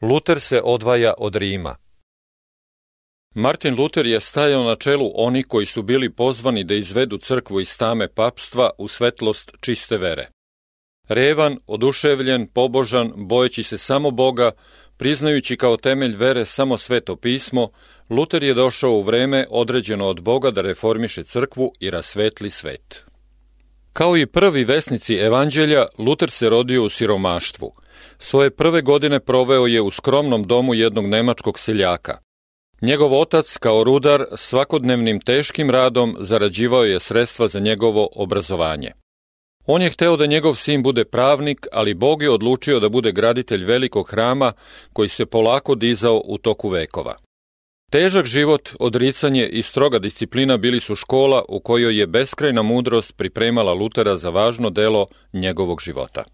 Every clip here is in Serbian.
Luter se odvaja od Rima. Martin Luther je stajao na čelu oni koji su bili pozvani da izvedu crkvu iz tame papstva u svetlost čiste vere. Revan, oduševljen, pobožan, bojeći se samo Boga, priznajući kao temelj vere samo sveto pismo, Luter je došao u vreme određeno od Boga da reformiše crkvu i rasvetli svet. Kao i prvi vesnici evanđelja, Luter se rodio u siromaštvu – Svoje prve godine proveo je u skromnom domu jednog nemačkog seljaka. Njegov otac, kao rudar, svakodnevnim teškim radom zarađivao je sredstva za njegovo obrazovanje. On je hteo da njegov sin bude pravnik, ali Bog je odlučio da bude graditelj velikog hrama koji se polako dizao u toku vekova. Težak život, odricanje i stroga disciplina bili su škola u kojoj je beskrajna mudrost pripremala Lutera za važno delo njegovog života.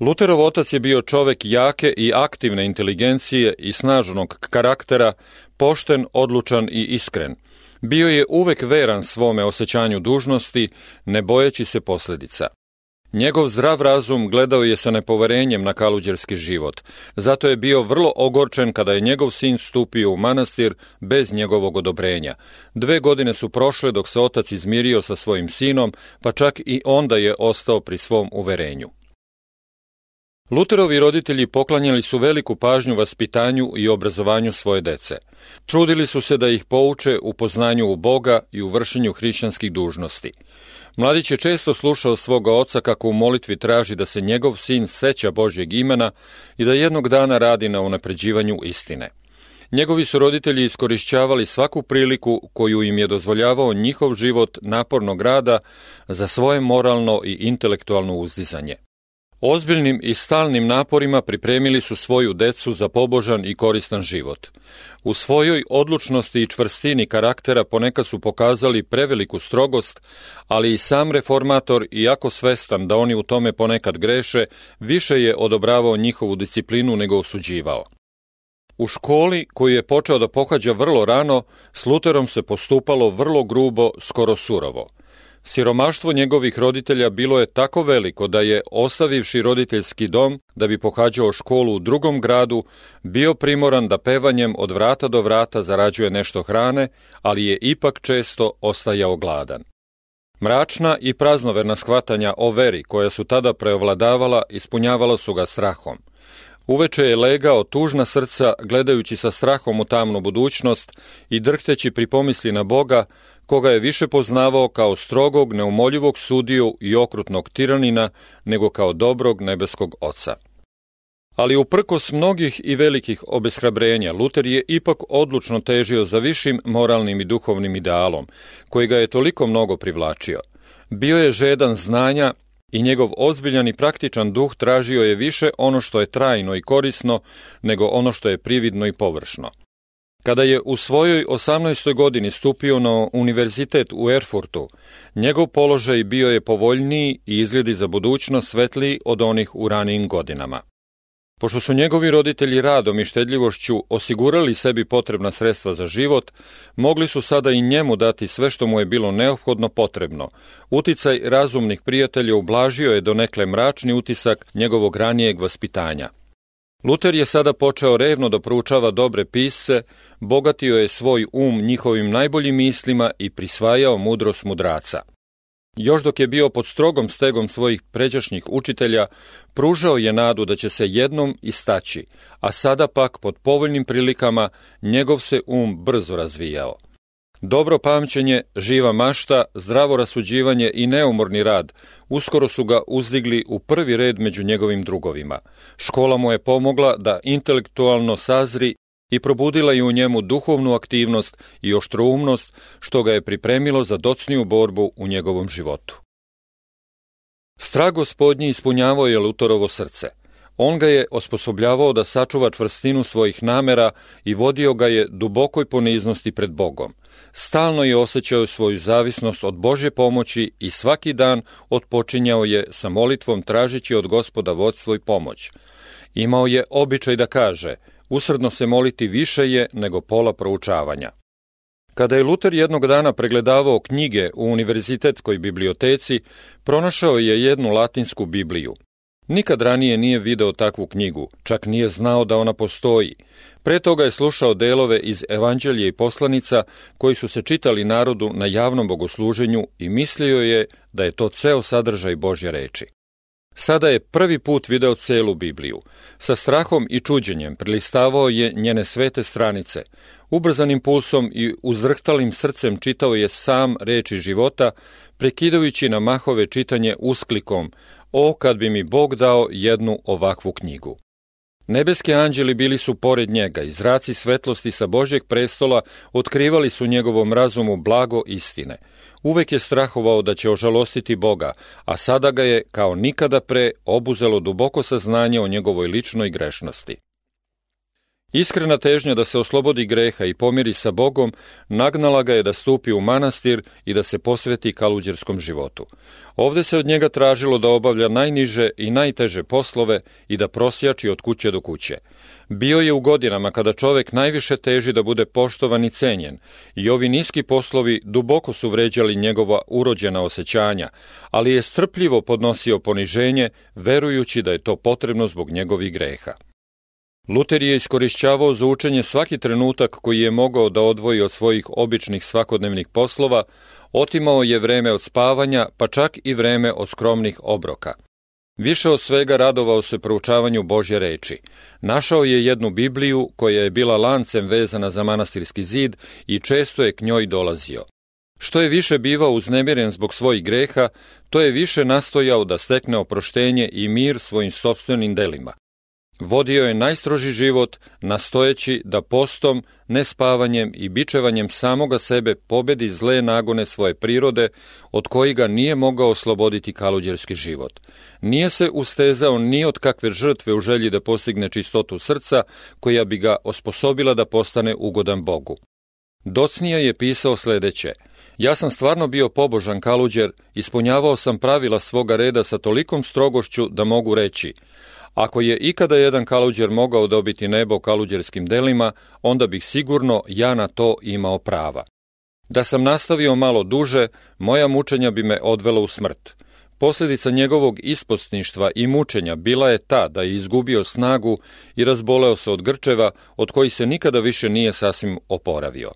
Luterov otac je bio čovek jake i aktivne inteligencije i snažnog karaktera, pošten, odlučan i iskren. Bio je uvek veran svome osjećanju dužnosti, ne bojeći se posledica. Njegov zdrav razum gledao je sa nepoverenjem na kaluđerski život, zato je bio vrlo ogorčen kada je njegov sin stupio u manastir bez njegovog odobrenja. Dve godine su prošle dok se otac izmirio sa svojim sinom, pa čak i onda je ostao pri svom uverenju. Luterovi roditelji poklanjali su veliku pažnju vaspitanju i obrazovanju svoje dece. Trudili su se da ih pouče u poznanju u Boga i u vršenju hrišćanskih dužnosti. Mladić je često slušao svoga oca kako u molitvi traži da se njegov sin seća Božjeg imena i da jednog dana radi na unapređivanju istine. Njegovi su roditelji iskorišćavali svaku priliku koju im je dozvoljavao njihov život napornog rada za svoje moralno i intelektualno uzdizanje. Ozbiljnim i stalnim naporima pripremili su svoju decu za pobožan i koristan život. U svojoj odlučnosti i čvrstini karaktera ponekad su pokazali preveliku strogost, ali i sam reformator, iako svestan da oni u tome ponekad greše, više je odobravao njihovu disciplinu nego osuđivao. U školi, koju je počeo da pohađa vrlo rano, s Luterom se postupalo vrlo grubo, skoro surovo – Siromaštvo njegovih roditelja bilo je tako veliko da je, ostavivši roditeljski dom da bi pohađao školu u drugom gradu, bio primoran da pevanjem od vrata do vrata zarađuje nešto hrane, ali je ipak često ostajao gladan. Mračna i praznoverna shvatanja o veri koja su tada preovladavala ispunjavala su ga strahom. Uveče je legao tužna srca gledajući sa strahom u tamnu budućnost i drhteći pri pomisli na Boga, koga je više poznavao kao strogog, neumoljivog sudiju i okrutnog tiranina, nego kao dobrog nebeskog oca. Ali uprkos mnogih i velikih obeshrabrenja, Luter je ipak odlučno težio za višim moralnim i duhovnim idealom, koji ga je toliko mnogo privlačio. Bio je žedan znanja i njegov ozbiljan i praktičan duh tražio je više ono što je trajno i korisno, nego ono što je prividno i površno. Kada je u svojoj 18. godini stupio na univerzitet u Erfurtu, njegov položaj bio je povoljniji i izgledi za budućnost svetliji od onih u ranijim godinama. Pošto su njegovi roditelji radom i štedljivošću osigurali sebi potrebna sredstva za život, mogli su sada i njemu dati sve što mu je bilo neophodno potrebno. Uticaj razumnih prijatelja ublažio je donekle mračni utisak njegovog ranijeg vaspitanja – Luter je sada počeo revno da proučava dobre pisce, bogatio je svoj um njihovim najboljim mislima i prisvajao mudrost mudraca. Još dok je bio pod strogom stegom svojih pređašnjih učitelja, pružao je nadu da će se jednom istaći, a sada pak pod povoljnim prilikama njegov se um brzo razvijao. Dobro pamćenje, živa mašta, zdravo rasuđivanje i neumorni rad uskoro su ga uzdigli u prvi red među njegovim drugovima. Škola mu je pomogla da intelektualno sazri i probudila je u njemu duhovnu aktivnost i oštroumnost, što ga je pripremilo za docniju borbu u njegovom životu. Strah gospodnji ispunjavao je Lutorovo srce – On ga je osposobljavao da sačuva čvrstinu svojih namera i vodio ga je dubokoj poniznosti pred Bogom. Stalno je osjećao svoju zavisnost od Božje pomoći i svaki dan odpočinjao je sa molitvom tražeći od gospoda vodstvo i pomoć. Imao je običaj da kaže, usredno se moliti više je nego pola proučavanja. Kada je Luter jednog dana pregledavao knjige u univerzitetskoj biblioteci, pronašao je jednu latinsku Bibliju. Nikad ranije nije video takvu knjigu, čak nije znao da ona postoji. Pre toga je slušao delove iz Evanđelje i poslanica koji su se čitali narodu na javnom bogosluženju i mislio je da je to ceo sadržaj Božje reči. Sada je prvi put video celu Bibliju. Sa strahom i čuđenjem prelistavao je njene svete stranice. Ubrzanim pulsom i uzrhtalim srcem čitao je sam reči života, prekidajući na mahove čitanje usklikom O, kad bi mi Bog dao jednu ovakvu knjigu. Nebeski anđeli bili su pored njega i zraci svetlosti sa Božjeg prestola otkrivali su njegovom razumu blago istine. Uvek je strahovao da će ožalostiti Boga, a sada ga je, kao nikada pre, obuzelo duboko saznanje o njegovoj ličnoj grešnosti. Iskrena težnja da se oslobodi greha i pomiri sa Bogom nagnala ga je da stupi u manastir i da se posveti kaluđerskom životu. Ovde se od njega tražilo da obavlja najniže i najteže poslove i da prosjači od kuće do kuće. Bio je u godinama kada čovek najviše teži da bude poštovan i cenjen i ovi niski poslovi duboko su vređali njegova urođena osjećanja, ali je strpljivo podnosio poniženje, verujući da je to potrebno zbog njegovih greha. Luter je iskorišćavao za učenje svaki trenutak koji je mogao da odvoji od svojih običnih svakodnevnih poslova, otimao je vreme od spavanja, pa čak i vreme od skromnih obroka. Više od svega radovao se proučavanju Božje reči. Našao je jednu Bibliju koja je bila lancem vezana za manastirski zid i često je k njoj dolazio. Što je više bivao uznemiren zbog svojih greha, to je više nastojao da stekne oproštenje i mir svojim sobstvenim delima. Vodio je najstroži život, nastojeći da postom, nespavanjem i bičevanjem samoga sebe pobedi zle nagone svoje prirode, od koji ga nije mogao osloboditi kaluđerski život. Nije se ustezao ni od kakve žrtve u želji da postigne čistotu srca, koja bi ga osposobila da postane ugodan Bogu. Docnija je pisao sledeće – Ja sam stvarno bio pobožan kaluđer, ispunjavao sam pravila svoga reda sa tolikom strogošću da mogu reći – Ako je ikada jedan kaluđer mogao dobiti nebo kaluđerskim delima, onda bih sigurno ja na to imao prava. Da sam nastavio malo duže, moja mučenja bi me odvela u smrt. Posljedica njegovog ispostništva i mučenja bila je ta da je izgubio snagu i razboleo se od grčeva, od kojih se nikada više nije sasvim oporavio.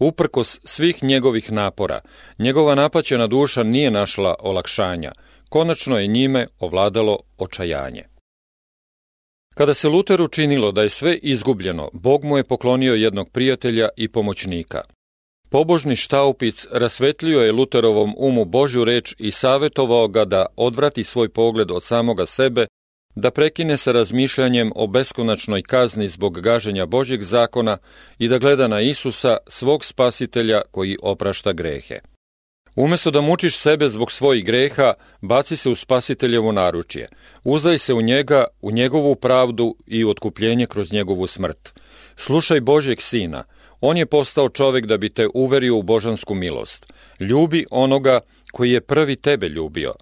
Uprkos svih njegovih napora, njegova napaćena duša nije našla olakšanja, konačno je njime ovladalo očajanje. Kada se Luteru činilo da je sve izgubljeno, Bog mu je poklonio jednog prijatelja i pomoćnika. Pobožni Štaupic rasvetlio je Luterovom umu Božju reč i savetovao ga da odvrati svoj pogled od samoga sebe, da prekine sa razmišljanjem o beskonačnoj kazni zbog gaženja Božjeg zakona i da gleda na Isusa, svog spasitelja koji oprašta grehe. Umesto da mučiš sebe zbog svojih greha, baci se u spasiteljevo naručje. Uzdaj se u njega, u njegovu pravdu i otkupljenje kroz njegovu smrt. Slušaj Božjeg sina. On je postao čovek da bi te uverio u božansku milost. Ljubi onoga koji je prvi tebe ljubio.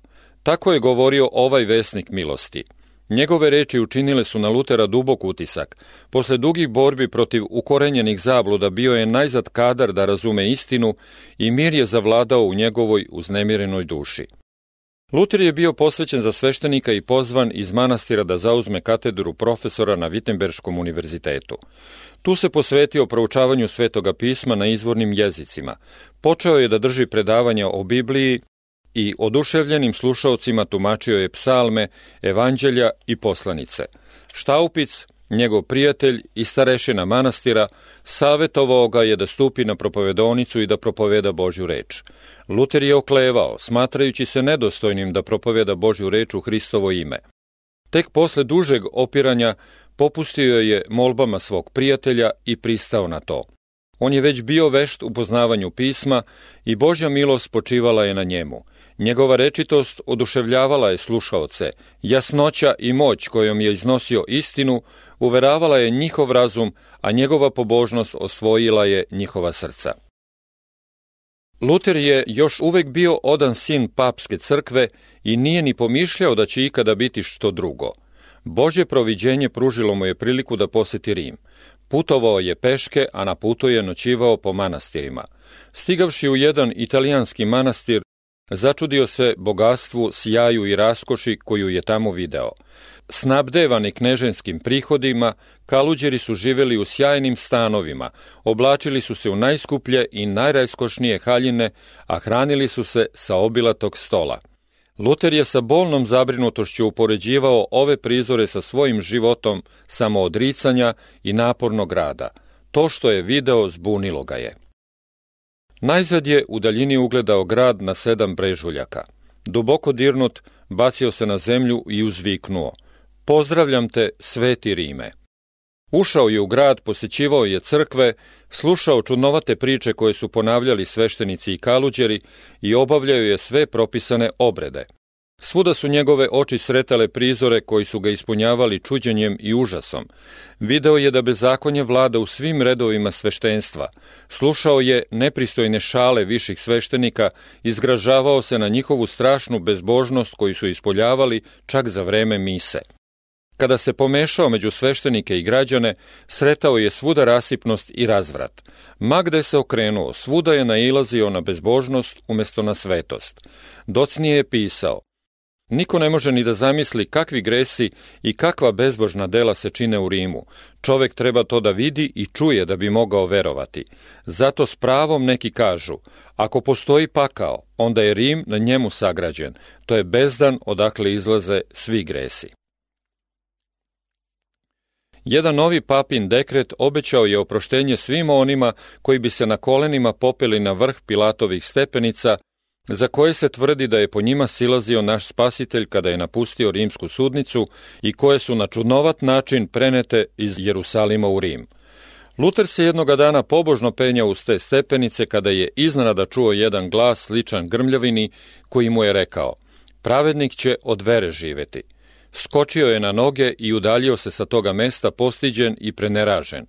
Tako je govorio ovaj vesnik milosti. Njegove reči učinile su na Lutera dubok utisak. Posle dugih borbi protiv ukorenjenih zabluda bio je najzad kadar da razume istinu i mir je zavladao u njegovoj uznemirenoj duši. Luter je bio posvećen za sveštenika i pozvan iz manastira da zauzme katedru profesora na Wittenbergskom univerzitetu. Tu se posvetio proučavanju svetoga pisma na izvornim jezicima. Počeo je da drži predavanja o Bibliji, i oduševljenim slušalcima tumačio je psalme, evanđelja i poslanice. Štaupic, njegov prijatelj i starešina manastira, savetovao ga je da stupi na propovedonicu i da propoveda Božju reč. Luter je oklevao, smatrajući se nedostojnim da propoveda Božju reč u Hristovo ime. Tek posle dužeg opiranja popustio je molbama svog prijatelja i pristao na to. On je već bio vešt u poznavanju pisma i Božja milost počivala je na njemu – Njegova rečitost oduševljavala je slušaoce, jasnoća i moć kojom je iznosio istinu uveravala je njihov razum, a njegova pobožnost osvojila je njihova srca. Luter je još uvek bio odan sin papske crkve i nije ni pomišljao da će ikada biti što drugo. Božje proviđenje pružilo mu je priliku da poseti Rim. Putovao je peške, a na putu je noćivao po manastirima. Stigavši u jedan italijanski manastir, Začudio se bogatstvu, sjaju i raskoši koju je tamo video. Snabdevani kneženskim prihodima, kaluđeri su živeli u sjajnim stanovima, oblačili su se u najskuplje i najrajskošnije haljine, a hranili su se sa obilatog stola. Luter je sa bolnom zabrinutošću upoređivao ove prizore sa svojim životom samoodricanja i napornog rada. To što je video zbunilo ga je. Najzad je u daljini ugledao grad na sedam brežuljaka. Duboko dirnut, bacio se na zemlju i uzviknuo. Pozdravljam te, sveti Rime. Ušao je u grad, posjećivao je crkve, slušao čudnovate priče koje su ponavljali sveštenici i kaluđeri i obavljao je sve propisane obrede. Svuda su njegove oči sretale prizore koji su ga ispunjavali čuđenjem i užasom. Video je da bezakonje vlada u svim redovima sveštenstva. Slušao je nepristojne šale viših sveštenika, izgražavao se na njihovu strašnu bezbožnost koju su ispoljavali čak za vreme mise. Kada se pomešao među sveštenike i građane, sretao je svuda rasipnost i razvrat. Magde se okrenuo, svuda je nailazio na bezbožnost umesto na svetost. Docnije je pisao, Niko ne može ni da zamisli kakvi gresi i kakva bezbožna dela se čine u Rimu. Čovek treba to da vidi i čuje da bi mogao verovati. Zato s pravom neki kažu, ako postoji pakao, onda je Rim na njemu sagrađen. To je bezdan odakle izlaze svi gresi. Jedan novi papin dekret obećao je oproštenje svima onima koji bi se na kolenima popeli na vrh Pilatovih stepenica, za koje se tvrdi da je po njima silazio naš spasitelj kada je napustio rimsku sudnicu i koje su na čudnovat način prenete iz Jerusalima u Rim. Luter se jednoga dana pobožno penjao uz te stepenice kada je iznenada čuo jedan glas sličan grmljavini koji mu je rekao Pravednik će od vere živeti. Skočio je na noge i udaljio se sa toga mesta postiđen i preneražen.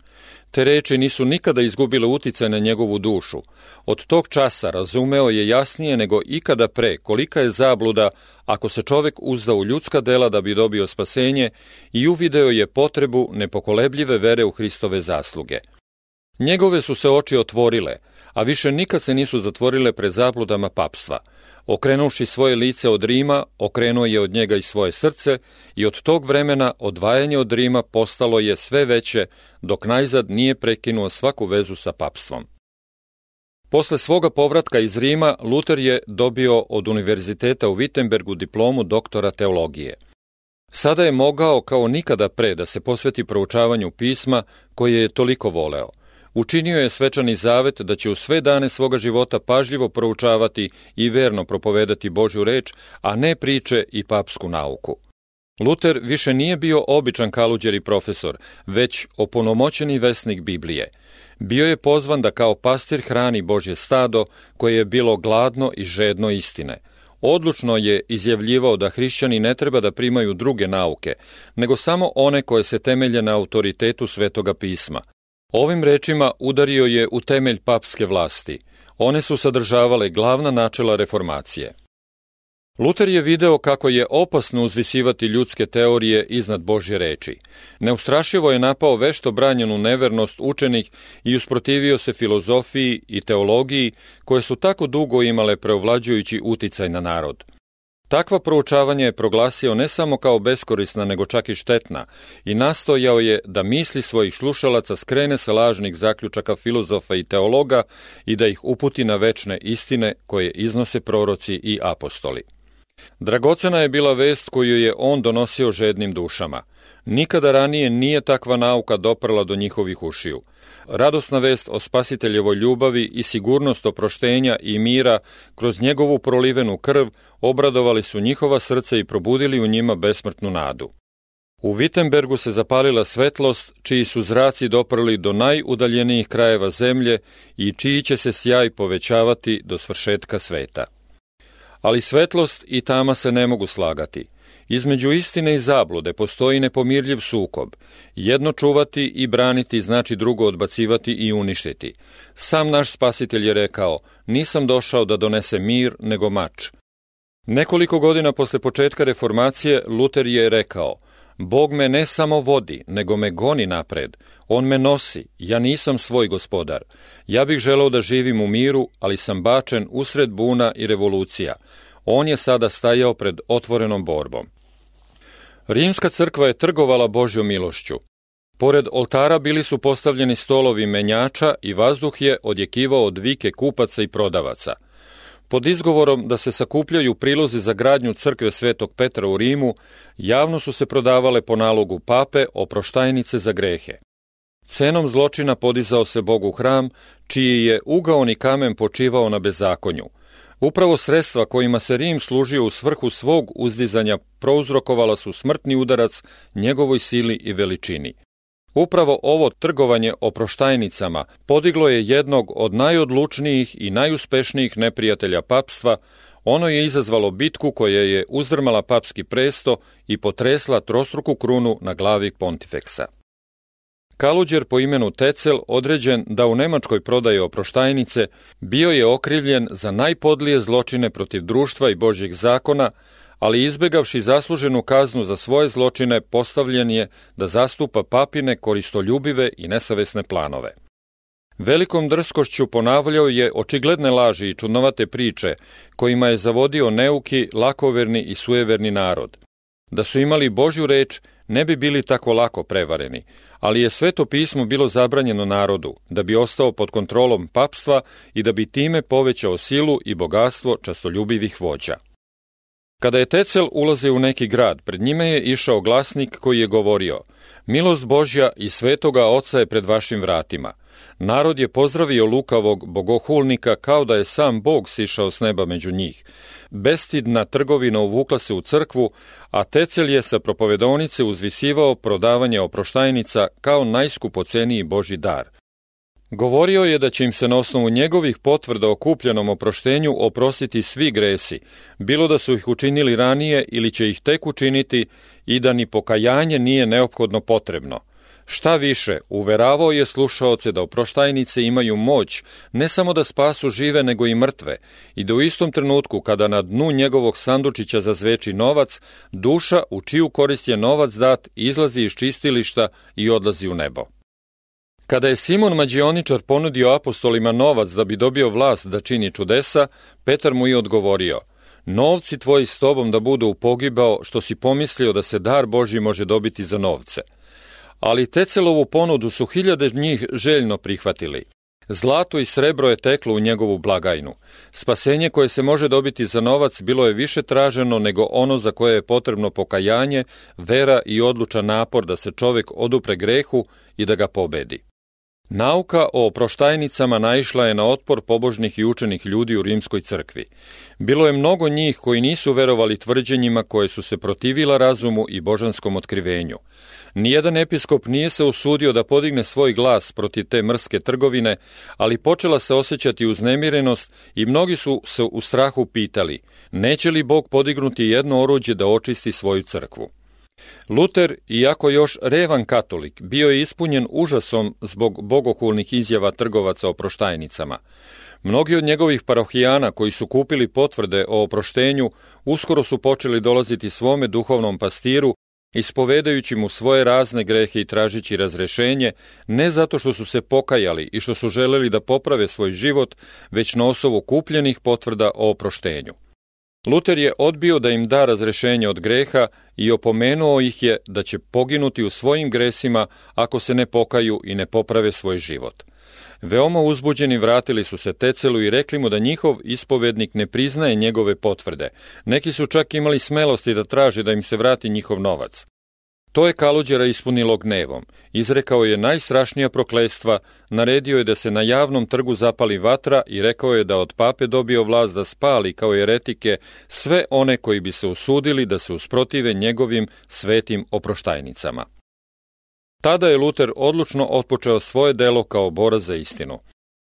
Te reči nisu nikada izgubile uticaj na njegovu dušu. Od tog časa razumeo je jasnije nego ikada pre kolika je zabluda ako se čovek uzda u ljudska dela da bi dobio spasenje i uvideo je potrebu nepokolebljive vere u Hristove zasluge. Njegove su se oči otvorile, a više nikad se nisu zatvorile pred zabludama papstva – Okrenuši svoje lice od Rima, okrenuo je od njega i svoje srce i od tog vremena odvajanje od Rima postalo je sve veće, dok najzad nije prekinuo svaku vezu sa papstvom. Posle svoga povratka iz Rima, Luter je dobio od univerziteta u Wittenbergu diplomu doktora teologije. Sada je mogao kao nikada pre da se posveti proučavanju pisma koje je toliko voleo – Učinio je svečani zavet da će u sve dane svoga života pažljivo proučavati i verno propovedati Božju reč, a ne priče i papsku nauku. Luter više nije bio običan kaluđer i profesor, već oponomoćeni vesnik Biblije. Bio je pozvan da kao pastir hrani Božje stado koje je bilo gladno i žedno istine. Odlučno je izjavljivao da hrišćani ne treba da primaju druge nauke, nego samo one koje se temelje na autoritetu Svetoga pisma – Ovim rečima udario je u temelj papske vlasti. One su sadržavale glavna načela reformacije. Luter je video kako je opasno uzvisivati ljudske teorije iznad Božje reči. Neustrašivo je napao vešto branjenu nevernost učenih i usprotivio se filozofiji i teologiji koje su tako dugo imale preovlađujući uticaj na narod. Takva proučavanja je proglasio ne samo kao beskorisna, nego čak i štetna i nastojao je da misli svojih slušalaca skrene sa lažnih zaključaka filozofa i teologa i da ih uputi na večne istine koje iznose proroci i apostoli. Dragocena je bila vest koju je on donosio žednim dušama. Nikada ranije nije takva nauka doprla do njihovih ušiju – Radosna vest o spasiteljevoj ljubavi i sigurnost oproštenja i mira kroz njegovu prolivenu krv obradovali su njihova srca i probudili u njima besmrtnu nadu. U Wittenbergu se zapalila svetlost, čiji su zraci doprli do najudaljenijih krajeva zemlje i čiji će se sjaj povećavati do svršetka sveta. Ali svetlost i tama se ne mogu slagati. Između istine i zablude postoji nepomirljiv sukob. Jedno čuvati i braniti znači drugo odbacivati i uništiti. Sam naš spasitelj je rekao, nisam došao da donese mir, nego mač. Nekoliko godina posle početka reformacije Luter je rekao, Bog me ne samo vodi, nego me goni napred. On me nosi, ja nisam svoj gospodar. Ja bih želeo da živim u miru, ali sam bačen usred buna i revolucija. On je sada stajao pred otvorenom borbom. Rimska crkva je trgovala Božjom milošću. Pored oltara bili su postavljeni stolovi menjača i vazduh je odjekivao od vike kupaca i prodavaca. Pod izgovorom da se sakupljaju prilozi za gradnju crkve Svetog Petra u Rimu, javno su se prodavale po nalogu pape oproštajnice za grehe. Cenom zločina podizao se Bogu hram, čiji je ugaoni kamen počivao na bezakonju. Upravo sredstva kojima se Rim služio u svrhu svog uzdizanja prouzrokovala su smrtni udarac njegovoj sili i veličini. Upravo ovo trgovanje oproštajnicama podiglo je jednog od najodlučnijih i najuspešnijih neprijatelja papstva, ono je izazvalo bitku koja je uzdrmala papski presto i potresla trostruku krunu na glavi pontifeksa. Kaluđer po imenu Tecel, određen da u Nemačkoj prodaje oproštajnice, bio je okrivljen za najpodlije zločine protiv društva i Božjeg zakona, ali izbegavši zasluženu kaznu za svoje zločine, postavljen je da zastupa papine koristoljubive i nesavesne planove. Velikom drskošću ponavljao je očigledne laži i čudnovate priče, kojima je zavodio neuki, lakoverni i sujeverni narod. Da su imali Božju reč, ne bi bili tako lako prevareni, ali je sveto pismo bilo zabranjeno narodu, da bi ostao pod kontrolom papstva i da bi time povećao silu i bogatstvo častoljubivih vođa. Kada je Tecel ulazio u neki grad, pred njime je išao glasnik koji je govorio Milost Božja i svetoga oca je pred vašim vratima. Narod je pozdravio lukavog bogohulnika kao da je sam Bog sišao s neba među njih. Bestidna trgovina uvukla se u crkvu, a Tecel je sa propovedonice uzvisivao prodavanje oproštajnica kao najskupoceniji Boži dar. Govorio je da će im se na osnovu njegovih potvrda o kupljenom oproštenju oprostiti svi gresi, bilo da su ih učinili ranije ili će ih tek učiniti i da ni pokajanje nije neophodno potrebno. Šta više, uveravao je slušaoce da oproštajnice imaju moć ne samo da spasu žive nego i mrtve i da u istom trenutku kada na dnu njegovog sandučića zazveči novac, duša u čiju korist je novac dat izlazi iz čistilišta i odlazi u nebo. Kada je Simon Mađioničar ponudio apostolima novac da bi dobio vlast da čini čudesa, Petar mu je odgovorio Novci tvoji s tobom da budu upogibao što si pomislio da se dar Boži može dobiti za novce. Ali Tecelovu ponudu su hiljade njih željno prihvatili. Zlato i srebro je teklo u njegovu blagajnu. Spasenje koje se može dobiti za novac bilo je više traženo nego ono za koje je potrebno pokajanje, vera i odlučan napor da se čovek odupre grehu i da ga pobedi. Nauka o oproštajnicama naišla je na otpor pobožnih i učenih ljudi u rimskoj crkvi. Bilo je mnogo njih koji nisu verovali tvrđenjima koje su se protivila razumu i božanskom otkrivenju. Nijedan episkop nije se usudio da podigne svoj glas protiv te mrske trgovine, ali počela se osjećati uznemirenost i mnogi su se u strahu pitali, neće li Bog podignuti jedno oruđe da očisti svoju crkvu. Luter, iako još revan katolik, bio je ispunjen užasom zbog bogohulnih izjava trgovaca o proštajnicama. Mnogi od njegovih parohijana koji su kupili potvrde o oproštenju uskoro su počeli dolaziti svome duhovnom pastiru ispovedajući mu svoje razne grehe i tražići razrešenje, ne zato što su se pokajali i što su želeli da poprave svoj život, već na osovu kupljenih potvrda o oproštenju. Luter je odbio da im da razrešenje od greha i opomenuo ih je da će poginuti u svojim gresima ako se ne pokaju i ne poprave svoj život. Veoma uzbuđeni vratili su se Tecelu i rekli mu da njihov ispovednik ne priznaje njegove potvrde. Neki su čak imali smelosti da traži da im se vrati njihov novac. To je Kaluđera ispunilo gnevom. Izrekao je najstrašnija proklestva, naredio je da se na javnom trgu zapali vatra i rekao je da od pape dobio vlast da spali kao jeretike sve one koji bi se usudili da se usprotive njegovim svetim oproštajnicama. Tada je Luter odlučno otpočeo svoje delo kao borac za istinu.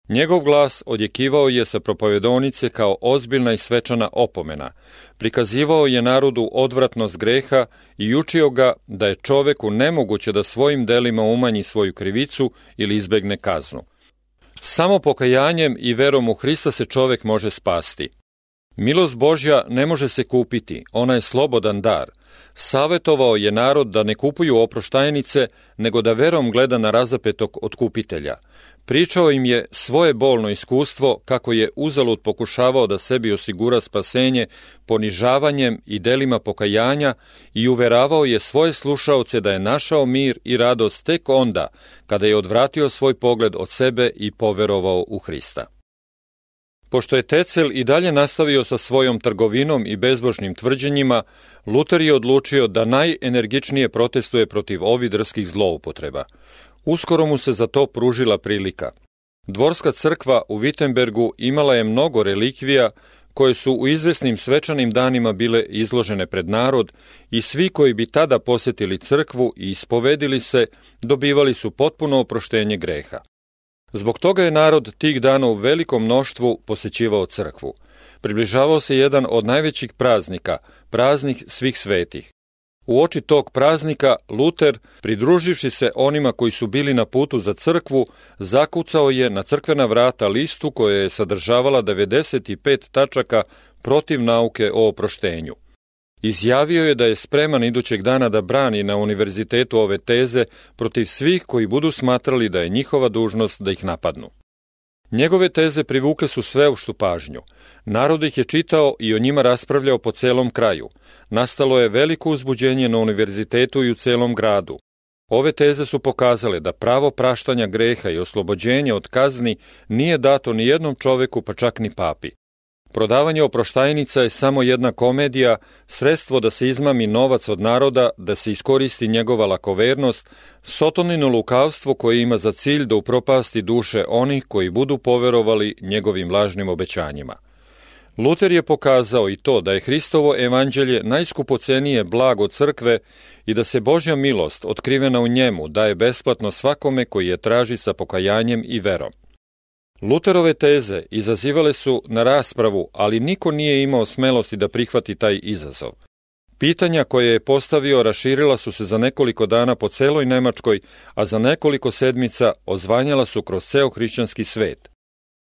Njegov glas odjekivao je sa propovedonice kao ozbiljna i svečana opomena. Prikazivao je narodu odvratnost greha i učio ga da je čoveku nemoguće da svojim delima umanji svoju krivicu ili izbegne kaznu. Samo pokajanjem i verom u Hrista se čovek može spasti. Milost Božja ne može se kupiti, ona je slobodan dar. Savetovao je narod da ne kupuju oproštajnice, nego da verom gleda na razapetog otkupitelja. Pričao im je svoje bolno iskustvo kako je uzalud pokušavao da sebi osigura spasenje ponižavanjem i delima pokajanja i uveravao je svoje slušaoce da je našao mir i radost tek onda kada je odvratio svoj pogled od sebe i poverovao u Hrista. Pošto je Tecel i dalje nastavio sa svojom trgovinom i bezbožnim tvrđenjima, Luter je odlučio da najenergičnije protestuje protiv ovih drskih zloupotreba. Uskoro mu se za to pružila prilika. Dvorska crkva u Wittenbergu imala je mnogo relikvija koje su u izvesnim svečanim danima bile izložene pred narod i svi koji bi tada posjetili crkvu i ispovedili se, dobivali su potpuno oproštenje greha. Zbog toga je narod tih dana u velikom mnoštvu posećivao crkvu. Približavao se jedan od najvećih praznika, praznik svih svetih. U oči tog praznika Luter, pridruživši se onima koji su bili na putu za crkvu, zakucao je na crkvena vrata listu koja je sadržavala 95 tačaka protiv nauke o oproštenju. Izjavio je da je spreman idućeg dana da brani na univerzitetu ove teze protiv svih koji budu smatrali da je njihova dužnost da ih napadnu. Njegove teze privukle su sveopštu pažnju. Narod ih je čitao i o njima raspravljao po celom kraju. Nastalo je veliko uzbuđenje na univerzitetu i u celom gradu. Ove teze su pokazale da pravo praštanja greha i oslobođenja od kazni nije dato ni jednom čoveku, pa čak ni papi. Prodavanje oproštajnica je samo jedna komedija, sredstvo da se izmami novac od naroda, da se iskoristi njegova lakovernost, sotonino lukavstvo koje ima za cilj da upropasti duše onih koji budu poverovali njegovim lažnim obećanjima. Luter je pokazao i to da je Hristovo evanđelje najskupocenije blago crkve i da se Božja milost, otkrivena u njemu, daje besplatno svakome koji je traži sa pokajanjem i verom. Luterove teze izazivale su na raspravu, ali niko nije imao smelosti da prihvati taj izazov. Pitanja koje je postavio raširila su se za nekoliko dana po celoj Nemačkoj, a za nekoliko sedmica ozvanjala su kroz ceo hrišćanski svet.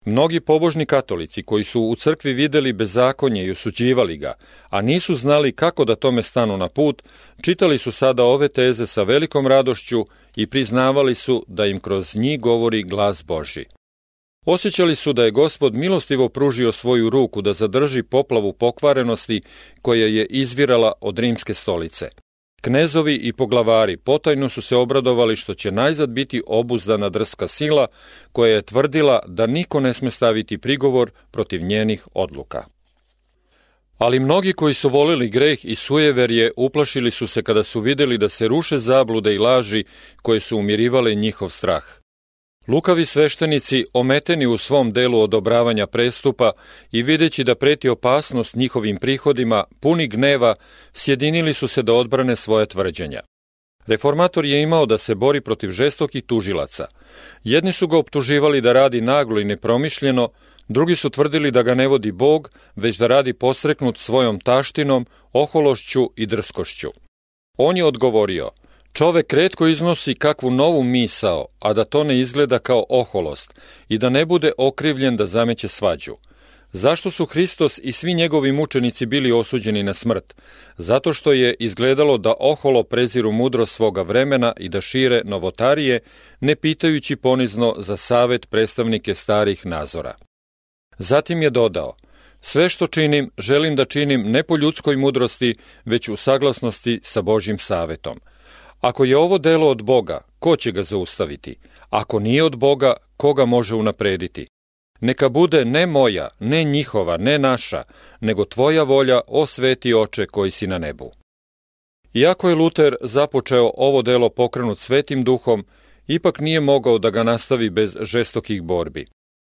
Mnogi pobožni katolici koji su u crkvi videli bezakonje i osuđivali ga, a nisu znali kako da tome stanu na put, čitali su sada ove teze sa velikom radošću i priznavali su da im kroz njih govori glas Boži. Osjećali su da je gospod milostivo pružio svoju ruku da zadrži poplavu pokvarenosti koja je izvirala od rimske stolice. Knezovi i poglavari potajno su se obradovali što će najzad biti obuzdana drska sila koja je tvrdila da niko ne sme staviti prigovor protiv njenih odluka. Ali mnogi koji su volili greh i sujeverje uplašili su se kada su videli da se ruše zablude i laži koje su umirivale njihov strah. Lukavi sveštenici, ometeni u svom delu odobravanja prestupa i videći da preti opasnost njihovim prihodima, puni gneva, sjedinili su se da odbrane svoje tvrđenja. Reformator je imao da se bori protiv žestokih tužilaca. Jedni su ga optuživali da radi naglo i nepromišljeno, drugi su tvrdili da ga ne vodi Bog, već da radi posreknut svojom taštinom, ohološću i drskošću. On je odgovorio – Čovek redko iznosi kakvu novu misao, a da to ne izgleda kao oholost i da ne bude okrivljen da zameće svađu. Zašto su Hristos i svi njegovi mučenici bili osuđeni na smrt? Zato što je izgledalo da oholo preziru mudro svoga vremena i da šire novotarije, ne pitajući ponizno za savet predstavnike starih nazora. Zatim je dodao, sve što činim, želim da činim ne po ljudskoj mudrosti, već u saglasnosti sa Božjim savetom – Ako je ovo delo od Boga, ko će ga zaustaviti? Ako nije od Boga, koga može unaprediti? Neka bude ne moja, ne njihova, ne naša, nego tvoja volja, o sveti oče koji si na nebu. Iako je Luter započeo ovo delo pokrenut svetim duhom, ipak nije mogao da ga nastavi bez žestokih borbi.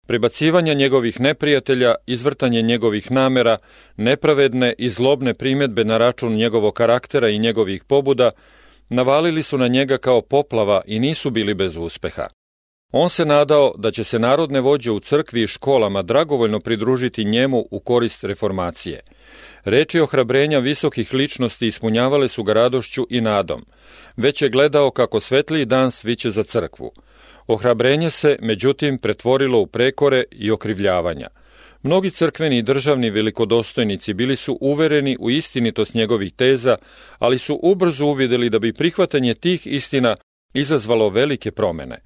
Prebacivanja njegovih neprijatelja, izvrtanje njegovih namera, nepravedne i zlobne primetbe na račun njegovog karaktera i njegovih pobuda navalili su na njega kao poplava i nisu bili bez uspeha. On se nadao da će se narodne vođe u crkvi i školama dragovoljno pridružiti njemu u korist reformacije. Reči ohrabrenja visokih ličnosti ispunjavale su ga radošću i nadom. Već je gledao kako svetliji dan sviće za crkvu. Ohrabrenje se, međutim, pretvorilo u prekore i okrivljavanja. Mnogi crkveni i državni velikodostojnici bili su uvereni u istinitost njegovih teza, ali su ubrzo uvidjeli da bi prihvatanje tih istina izazvalo velike promene.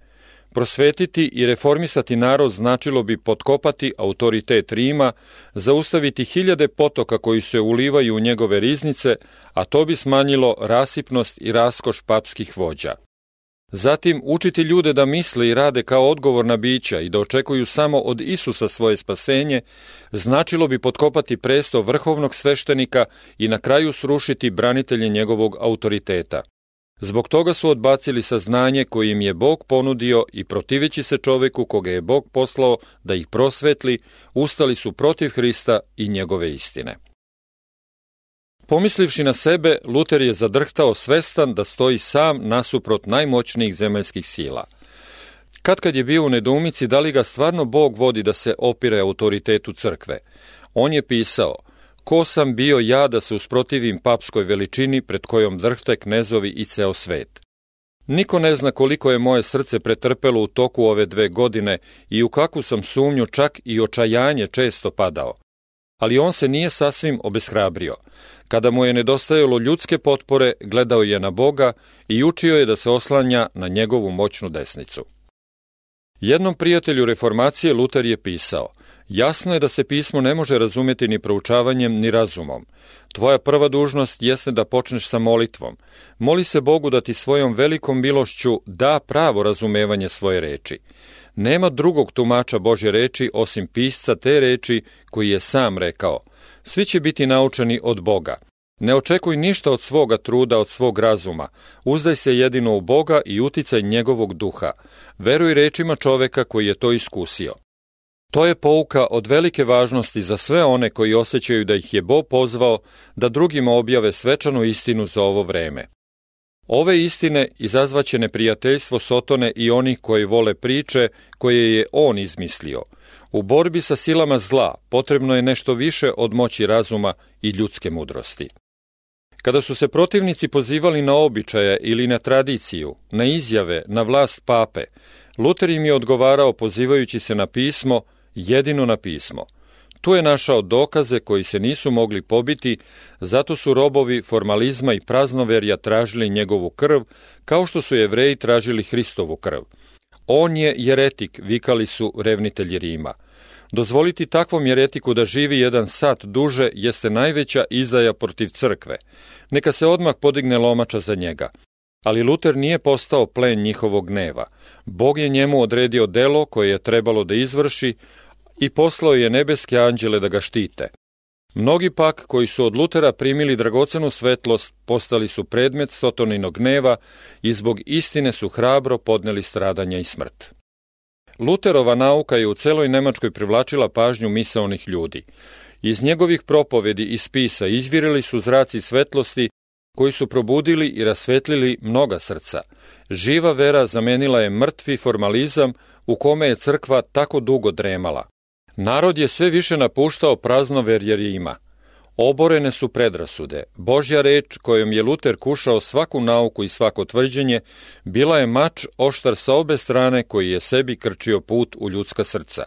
Prosvetiti i reformisati narod značilo bi potkopati autoritet Rima, zaustaviti hiljade potoka koji se ulivaju u njegove riznice, a to bi smanjilo rasipnost i raskoš papskih vođa. Zatim učiti ljude da misle i rade kao odgovorna bića i da očekuju samo od Isusa svoje spasenje, značilo bi potkopati presto vrhovnog sveštenika i na kraju srušiti branitelje njegovog autoriteta. Zbog toga su odbacili saznanje koje im je Bog ponudio i protiveći se čoveku koga je Bog poslao da ih prosvetli, ustali su protiv Hrista i njegove istine. Pomislivši na sebe, Luter je zadrhtao svestan da stoji sam nasuprot najmoćnijih zemaljskih sila. Kad kad je bio u nedoumici da li ga stvarno Bog vodi da se opire autoritetu crkve, on je pisao Ko sam bio ja da se usprotivim papskoj veličini pred kojom drhte knezovi i ceo svet? Niko ne zna koliko je moje srce pretrpelo u toku ove dve godine i u kakvu sam sumnju čak i očajanje često padao. Ali on se nije sasvim obeshrabrio. Kada mu je nedostajalo ljudske potpore, gledao je na Boga i učio je da se oslanja na njegovu moćnu desnicu. Jednom prijatelju reformacije Luter je pisao Jasno je da se pismo ne može razumjeti ni proučavanjem ni razumom. Tvoja prva dužnost jeste da počneš sa molitvom. Moli se Bogu da ti svojom velikom milošću da pravo razumevanje svoje reči. Nema drugog tumača Božje reči osim pisca te reči koji je sam rekao. Svi će biti naučeni od Boga. Ne očekuj ništa od svoga truda, od svog razuma. Uzdaj se jedino u Boga i uticaj njegovog duha. Veruj rečima čoveka koji je to iskusio. To je pouka od velike važnosti za sve one koji osjećaju da ih je Bog pozvao da drugima objave svečanu istinu za ovo vreme. Ove istine izazvaće neprijateljstvo Sotone i onih koji vole priče koje je on izmislio. U borbi sa silama zla potrebno je nešto više od moći razuma i ljudske mudrosti. Kada su se protivnici pozivali na običaje ili na tradiciju, na izjave, na vlast pape, Luter im je odgovarao pozivajući se na pismo, jedino na pismo. Tu je našao dokaze koji se nisu mogli pobiti, zato su robovi formalizma i praznoverja tražili njegovu krv, kao što su jevreji tražili Hristovu krv. On je jeretik, vikali su revnitelji Rima. Dozvoliti takvom jeretiku da živi jedan sat duže jeste najveća izdaja protiv crkve. Neka se odmah podigne lomača za njega. Ali Luter nije postao plen njihovog gneva. Bog je njemu odredio delo koje je trebalo da izvrši, i poslao je nebeske anđele da ga štite. Mnogi pak koji su od Lutera primili dragocenu svetlost postali su predmet Sotoninog gneva i zbog istine su hrabro podneli stradanja i smrt. Luterova nauka je u celoj Nemačkoj privlačila pažnju misaonih ljudi. Iz njegovih propovedi i spisa izvirili su zraci svetlosti koji su probudili i rasvetlili mnoga srca. Živa vera zamenila je mrtvi formalizam u kome je crkva tako dugo dremala. Narod je sve više napuštao praznoverje Rima. Oborene su predrasude. Božja reč kojom je Luter kušao svaku nauku i svako tvrđenje, bila je mač oštar sa obe strane koji je sebi krčio put u ljudska srca.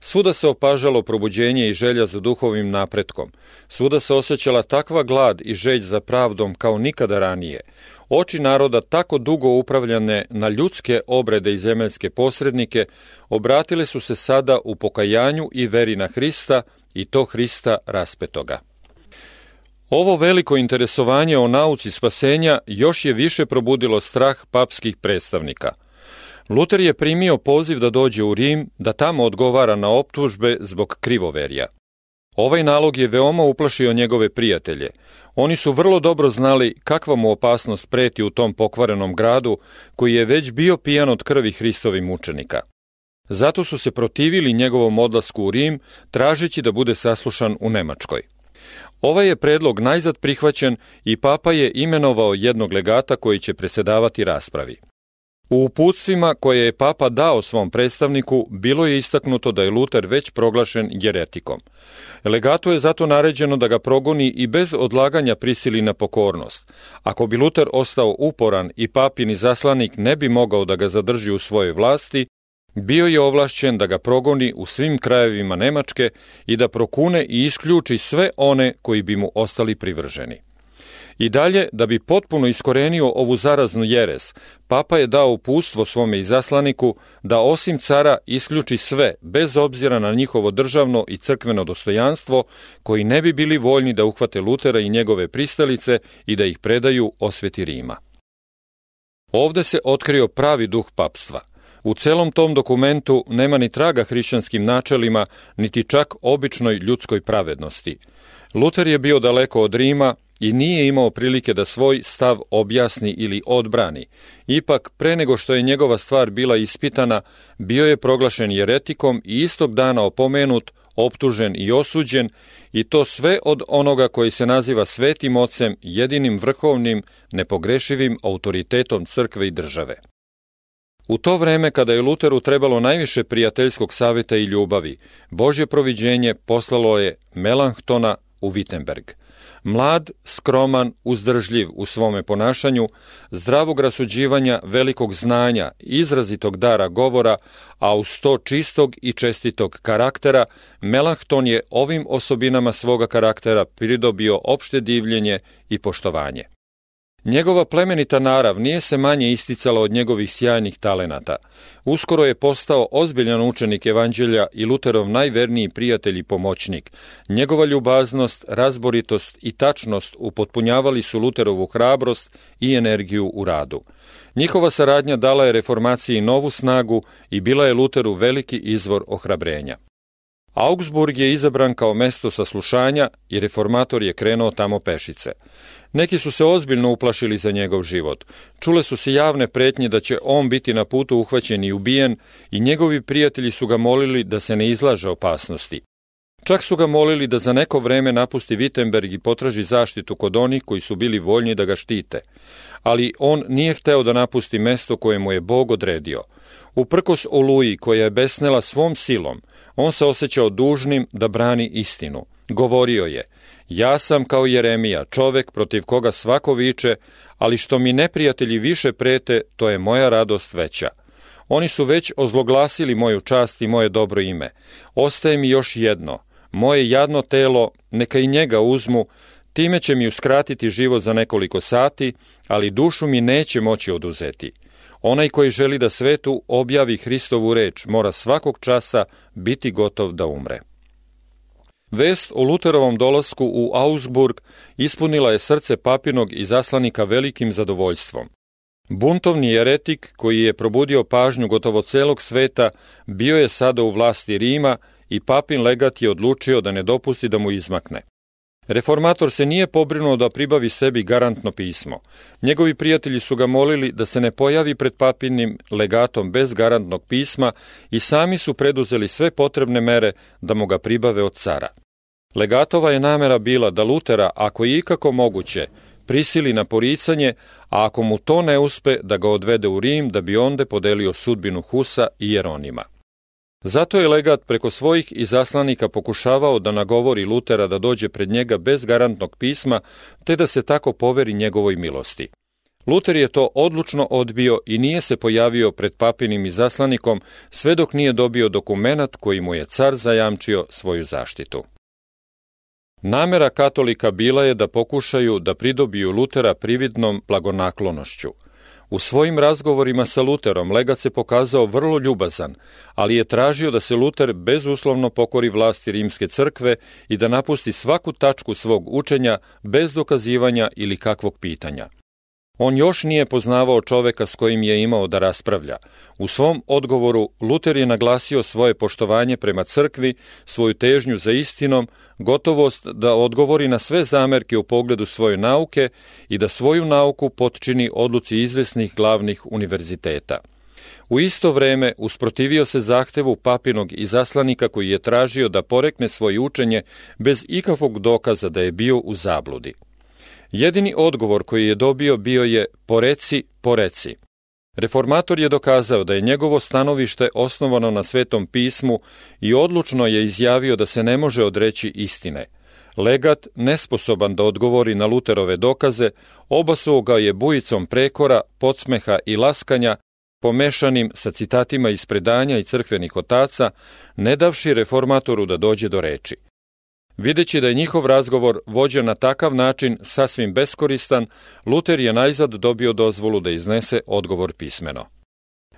Svuda se opažalo probuđenje i želja za duhovim napretkom. Svuda se osjećala takva glad i želj za pravdom kao nikada ranije. Oči naroda tako dugo upravljane na ljudske obrede i zemeljske posrednike obratile su se sada u pokajanju i veri na Hrista i to Hrista raspetoga. Ovo veliko interesovanje o nauci spasenja još je više probudilo strah papskih predstavnika. Luter je primio poziv da dođe u Rim, da tamo odgovara na optužbe zbog krivoverja. Ovaj nalog je veoma uplašio njegove prijatelje. Oni su vrlo dobro znali kakva mu opasnost preti u tom pokvarenom gradu, koji je već bio pijan od krvi Hristovih mučenika. Zato su se protivili njegovom odlasku u Rim, tražeći da bude saslušan u Nemačkoj. Ovaj je predlog najzad prihvaćen i papa je imenovao jednog legata koji će presedavati raspravi. U uputstvima koje je papa dao svom predstavniku bilo je istaknuto da je Luter već proglašen jeretikom. Legatu je zato naređeno da ga progoni i bez odlaganja prisili na pokornost. Ako bi Luter ostao uporan i papini zaslanik ne bi mogao da ga zadrži u svojoj vlasti, Bio je ovlašćen da ga progoni u svim krajevima Nemačke i da prokune i isključi sve one koji bi mu ostali privrženi. I dalje, da bi potpuno iskorenio ovu zaraznu jeres, papa je dao upustvo svome izaslaniku da osim cara isključi sve, bez obzira na njihovo državno i crkveno dostojanstvo, koji ne bi bili voljni da uhvate Lutera i njegove pristalice i da ih predaju osveti Rima. Ovde se otkrio pravi duh papstva. U celom tom dokumentu nema ni traga hrišćanskim načelima, niti čak običnoj ljudskoj pravednosti. Luter je bio daleko od Rima i nije imao prilike da svoj stav objasni ili odbrani. Ipak, pre nego što je njegova stvar bila ispitana, bio je proglašen jeretikom i istog dana opomenut, optužen i osuđen, i to sve od onoga koji se naziva svetim ocem, jedinim vrhovnim, nepogrešivim autoritetom crkve i države. U to vreme kada je Luteru trebalo najviše prijateljskog saveta i ljubavi, Božje proviđenje poslalo je Melanchtona u Wittenberg. Mlad, skroman, uzdržljiv u svome ponašanju, zdravog rasuđivanja, velikog znanja, izrazitog dara govora, a uz to čistog i čestitog karaktera, Melahton je ovim osobinama svoga karaktera pridobio opšte divljenje i poštovanje. Njegova plemenita narav nije se manje isticala od njegovih sjajnih talenata. Uskoro je postao ozbiljan učenik evanđelja i Luterov najverniji prijatelj i pomoćnik. Njegova ljubaznost, razboritost i tačnost upotpunjavali su Luterovu hrabrost i energiju u radu. Njihova saradnja dala je reformaciji novu snagu i bila je Luteru veliki izvor ohrabrenja. Augsburg je izabran kao mesto saslušanja i reformator je krenuo tamo pešice. Neki su se ozbiljno uplašili za njegov život. Čule su se javne pretnje da će on biti na putu uhvaćen i ubijen i njegovi prijatelji su ga molili da se ne izlaže opasnosti. Čak su ga molili da za neko vreme napusti Wittenberg i potraži zaštitu kod onih koji su bili voljni da ga štite. Ali on nije hteo da napusti mesto koje mu je Bog odredio. Uprkos oluji koja je besnela svom silom, on se osjećao dužnim da brani istinu. Govorio je, ja sam kao Jeremija, čovek protiv koga svako viče, ali što mi neprijatelji više prete, to je moja radost veća. Oni su već ozloglasili moju čast i moje dobro ime. Ostaje mi još jedno. Moje jadno telo, neka i njega uzmu, time će mi uskratiti život za nekoliko sati, ali dušu mi neće moći oduzeti. Onaj koji želi da svetu objavi Hristovu reč mora svakog časa biti gotov da umre. Vest o Luterovom dolasku u Augsburg ispunila je srce papinog i zaslanika velikim zadovoljstvom. Buntovni jeretik, koji je probudio pažnju gotovo celog sveta, bio je sada u vlasti Rima i papin legat je odlučio da ne dopusti da mu izmakne. Reformator se nije pobrinuo da pribavi sebi garantno pismo. Njegovi prijatelji su ga molili da se ne pojavi pred papinim legatom bez garantnog pisma i sami su preduzeli sve potrebne mere da mu ga pribave od cara. Legatova je namera bila da Lutera, ako je ikako moguće, prisili na poricanje, a ako mu to ne uspe, da ga odvede u Rim da bi onde podelio sudbinu Husa i Jeronima. Zato je legat preko svojih izaslanika pokušavao da nagovori Lutera da dođe pred njega bez garantnog pisma, te da se tako poveri njegovoj milosti. Luter je to odlučno odbio i nije se pojavio pred papinim izaslanikom sve dok nije dobio dokumenat koji mu je car zajamčio svoju zaštitu. Namera katolika bila je da pokušaju da pridobiju Lutera prividnom blagonaklonošću – U svojim razgovorima sa Luterom legat se pokazao vrlo ljubazan, ali je tražio da se Luter bezuslovno pokori vlasti rimske crkve i da napusti svaku tačku svog učenja bez dokazivanja ili kakvog pitanja. On još nije poznavao čoveka s kojim je imao da raspravlja. U svom odgovoru Luter je naglasio svoje poštovanje prema crkvi, svoju težnju za istinom, gotovost da odgovori na sve zamerke u pogledu svoje nauke i da svoju nauku potčini odluci izvesnih glavnih univerziteta. U isto vreme usprotivio se zahtevu papinog izaslanika koji je tražio da porekne svoje učenje bez ikakvog dokaza da je bio u zabludi. Jedini odgovor koji je dobio bio je poreci, poreci. Reformator je dokazao da je njegovo stanovište osnovano na svetom pismu i odlučno je izjavio da se ne može odreći istine. Legat, nesposoban da odgovori na Luterove dokaze, obasuo ga je bujicom prekora, podsmeha i laskanja, pomešanim sa citatima iz predanja i crkvenih otaca, ne davši reformatoru da dođe do reči. Videći da je njihov razgovor vođen na takav način sasvim beskoristan, Luter je najzad dobio dozvolu da iznese odgovor pismeno.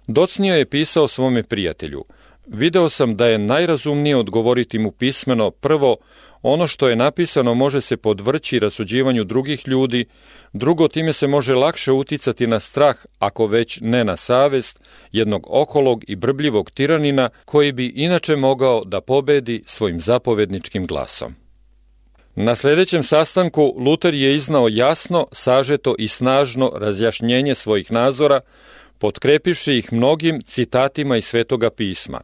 Docnio je pisao svome prijatelju. Video sam da je najrazumnije odgovoriti mu pismeno prvo ono što je napisano može se podvrći rasuđivanju drugih ljudi, drugo time se može lakše uticati na strah, ako već ne na savest, jednog okolog i brbljivog tiranina koji bi inače mogao da pobedi svojim zapovedničkim glasom. Na sljedećem sastanku Luter je iznao jasno, sažeto i snažno razjašnjenje svojih nazora, potkrepivši ih mnogim citatima iz Svetoga pisma.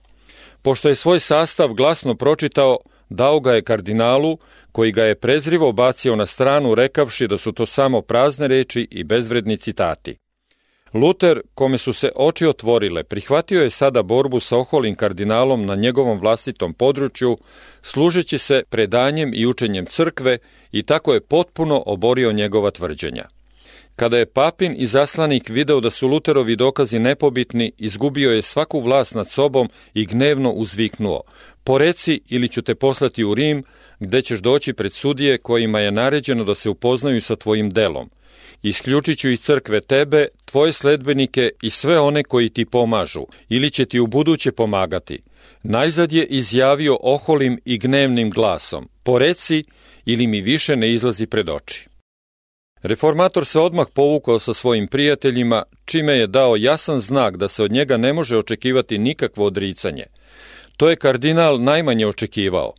Pošto je svoj sastav glasno pročitao, dao ga je kardinalu, koji ga je prezrivo bacio na stranu rekavši da su to samo prazne reči i bezvredni citati. Luter, kome su se oči otvorile, prihvatio je sada borbu sa oholim kardinalom na njegovom vlastitom području, služeći se predanjem i učenjem crkve i tako je potpuno oborio njegova tvrđenja. Kada je papin i zaslanik video da su Luterovi dokazi nepobitni, izgubio je svaku vlast nad sobom i gnevno uzviknuo. Poreci ili ću te poslati u Rim, gde ćeš doći pred sudije kojima je naređeno da se upoznaju sa tvojim delom. Isključit ću iz crkve tebe, tvoje sledbenike i sve one koji ti pomažu, ili će ti u buduće pomagati. Najzad je izjavio oholim i gnevnim glasom, poreci ili mi više ne izlazi pred oči. Reformator se odmah povukao sa svojim prijateljima, čime je dao jasan znak da se od njega ne može očekivati nikakvo odricanje. To je kardinal najmanje očekivao.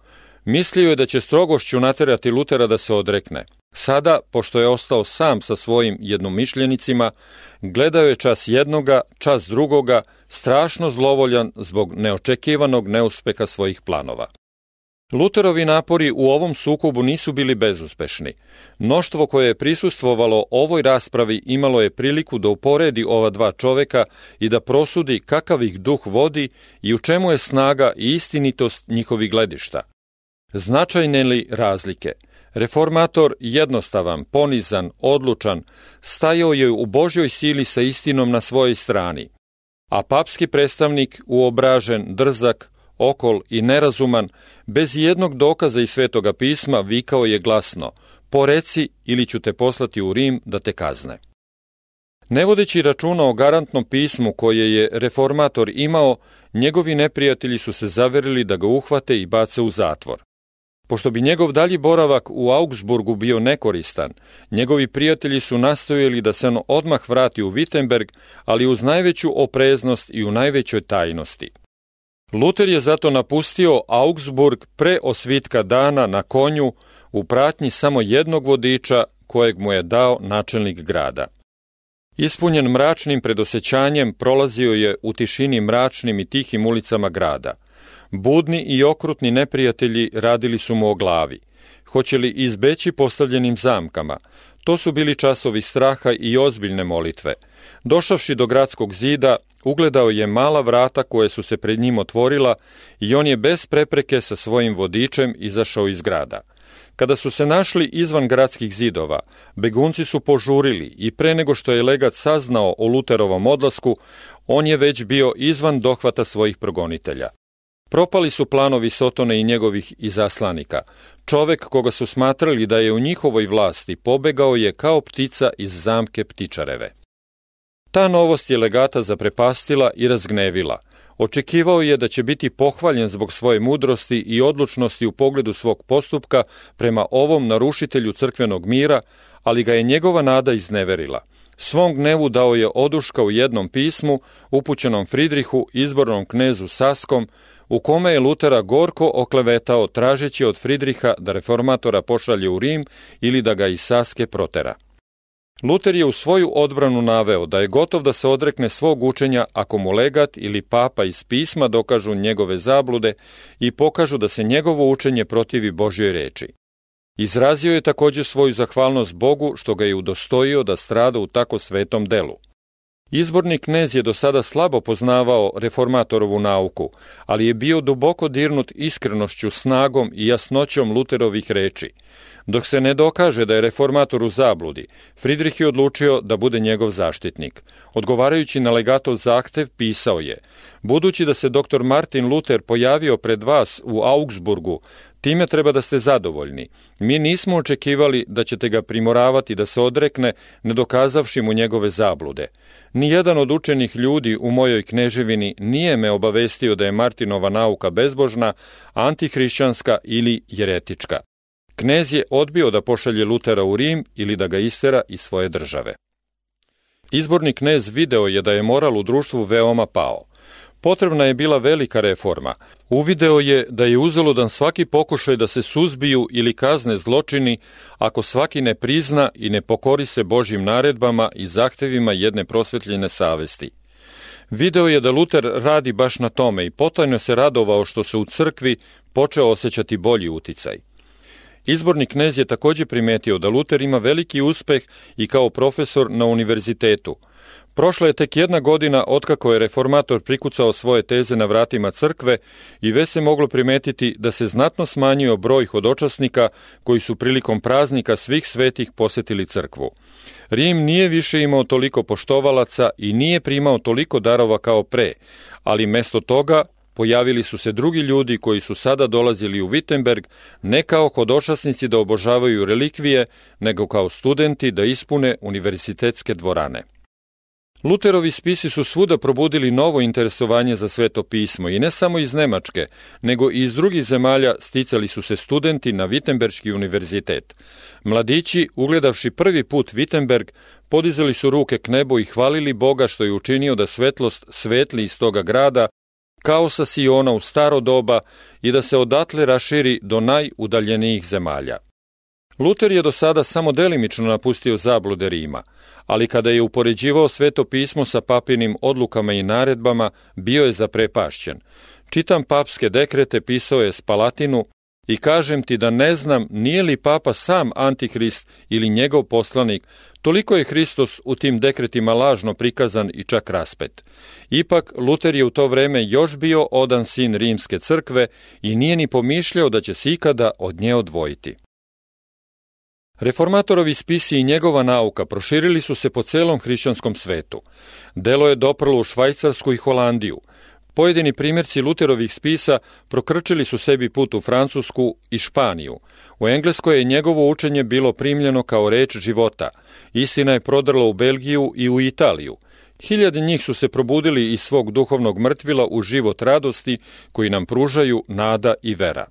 Mislio je da će strogošću naterati Lutera da se odrekne. Sada, pošto je ostao sam sa svojim jednomišljenicima, gledao je čas jednoga, čas drugoga, strašno zlovoljan zbog neočekivanog neuspeha svojih planova. Luterovi napori u ovom sukobu nisu bili bezuspešni. Mnoštvo koje je prisustvovalo ovoj raspravi imalo je priliku da uporedi ova dva čoveka i da prosudi kakav ih duh vodi i u čemu je snaga i istinitost njihovih gledišta. Značajne li razlike? Reformator jednostavan, ponizan, odlučan, stajao je u Božjoj sili sa istinom na svojoj strani, a papski predstavnik uobražen, drzak, okol i nerazuman, bez jednog dokaza iz svetoga pisma vikao je glasno, poreci ili ću te poslati u Rim da te kazne. Ne vodeći računa o garantnom pismu koje je reformator imao, njegovi neprijatelji su se zaverili da ga uhvate i bace u zatvor. Pošto bi njegov dalji boravak u Augsburgu bio nekoristan, njegovi prijatelji su nastojali da se on odmah vrati u Wittenberg, ali uz najveću opreznost i u najvećoj tajnosti. Luter je zato napustio Augsburg pre osvitka dana na konju u pratnji samo jednog vodiča kojeg mu je dao načelnik grada. Ispunjen mračnim predosećanjem prolazio je u tišini mračnim i tihim ulicama grada. Budni i okrutni neprijatelji radili su mu o glavi. Hoće li izbeći postavljenim zamkama? To su bili časovi straha i ozbiljne molitve. Došavši do gradskog zida, Ugledao je mala vrata koje su se pred njim otvorila i on je bez prepreke sa svojim vodičem izašao iz grada. Kada su se našli izvan gradskih zidova, begunci su požurili i pre nego što je legat saznao o Luterovom odlasku, on je već bio izvan dohvata svojih progonitelja. Propali su planovi Sotone i njegovih izaslanika. Čovek koga su smatrali da je u njihovoj vlasti pobegao je kao ptica iz zamke ptičareve. Ta novost je legata zaprepastila i razgnevila. Očekivao je da će biti pohvaljen zbog svoje mudrosti i odlučnosti u pogledu svog postupka prema ovom narušitelju crkvenog mira, ali ga je njegova nada izneverila. Svom gnevu dao je oduška u jednom pismu, upućenom Fridrihu, izbornom knezu Saskom, u kome je Lutera gorko oklevetao tražeći od Fridriha da reformatora pošalje u Rim ili da ga iz Saske protera. Luter je u svoju odbranu naveo da je gotov da se odrekne svog učenja ako mu legat ili papa iz pisma dokažu njegove zablude i pokažu da se njegovo učenje protivi Božjoj reči. Izrazio je također svoju zahvalnost Bogu što ga je udostojio da strada u tako svetom delu. Izborni knez je do sada slabo poznavao reformatorovu nauku, ali je bio duboko dirnut iskrenošću, snagom i jasnoćom Luterovih reči. Dok se ne dokaže da je reformator u zabludi, Fridrih je odlučio da bude njegov zaštitnik. Odgovarajući na legatov zahtev, pisao je Budući da se dr. Martin Luther pojavio pred vas u Augsburgu, time treba da ste zadovoljni. Mi nismo očekivali da ćete ga primoravati da se odrekne, ne dokazavši mu njegove zablude. Nijedan od učenih ljudi u mojoj kneževini nije me obavestio da je Martinova nauka bezbožna, antihrišćanska ili jeretička. Knez je odbio da pošalje Lutera u Rim ili da ga istera iz svoje države. Izborni knez video je da je moral u društvu veoma pao. Potrebna je bila velika reforma. Uvideo je da je uzaludan svaki pokušaj da se suzbiju ili kazne zločini ako svaki ne prizna i ne pokori se Božjim naredbama i zahtevima jedne prosvetljene savesti. Video je da Luter radi baš na tome i potajno se radovao što se u crkvi počeo osjećati bolji uticaj. Izborni knez je takođe primetio da Luter ima veliki uspeh i kao profesor na univerzitetu. Prošla je tek jedna godina otkako je reformator prikucao svoje teze na vratima crkve i već se moglo primetiti da se znatno smanjio broj hodočasnika koji su prilikom praznika svih svetih posetili crkvu. Rim nije više imao toliko poštovalaca i nije primao toliko darova kao pre, ali mesto toga pojavili su se drugi ljudi koji su sada dolazili u Wittenberg ne kao hodočasnici da obožavaju relikvije, nego kao studenti da ispune univerzitetske dvorane. Luterovi spisi su svuda probudili novo interesovanje za sveto pismo i ne samo iz Nemačke, nego i iz drugih zemalja sticali su se studenti na Wittenbergski univerzitet. Mladići, ugledavši prvi put Wittenberg, podizali su ruke k nebu i hvalili Boga što je učinio da svetlost svetli iz toga grada kao sa Siona u staro doba i da se odatle raširi do najudaljenijih zemalja. Luter je do sada samo delimično napustio zablude Rima, ali kada je upoređivao sveto pismo sa papinim odlukama i naredbama, bio je zaprepašćen. Čitam papske dekrete, pisao je Spalatinu i kažem ti da ne znam nije li papa sam antihrist ili njegov poslanik, toliko je Hristos u tim dekretima lažno prikazan i čak raspet. Ipak, Luter je u to vreme još bio odan sin rimske crkve i nije ni pomišljao da će se ikada od nje odvojiti. Reformatorovi spisi i njegova nauka proširili su se po celom hrišćanskom svetu. Delo je doprlo u Švajcarsku i Holandiju. Pojedini primjerci Luterovih spisa prokrčili su sebi put u Francusku i Španiju. U Engleskoj je njegovo učenje bilo primljeno kao reč života. Istina je prodrla u Belgiju i u Italiju. Hiljade njih su se probudili iz svog duhovnog mrtvila u život radosti koji nam pružaju nada i vera.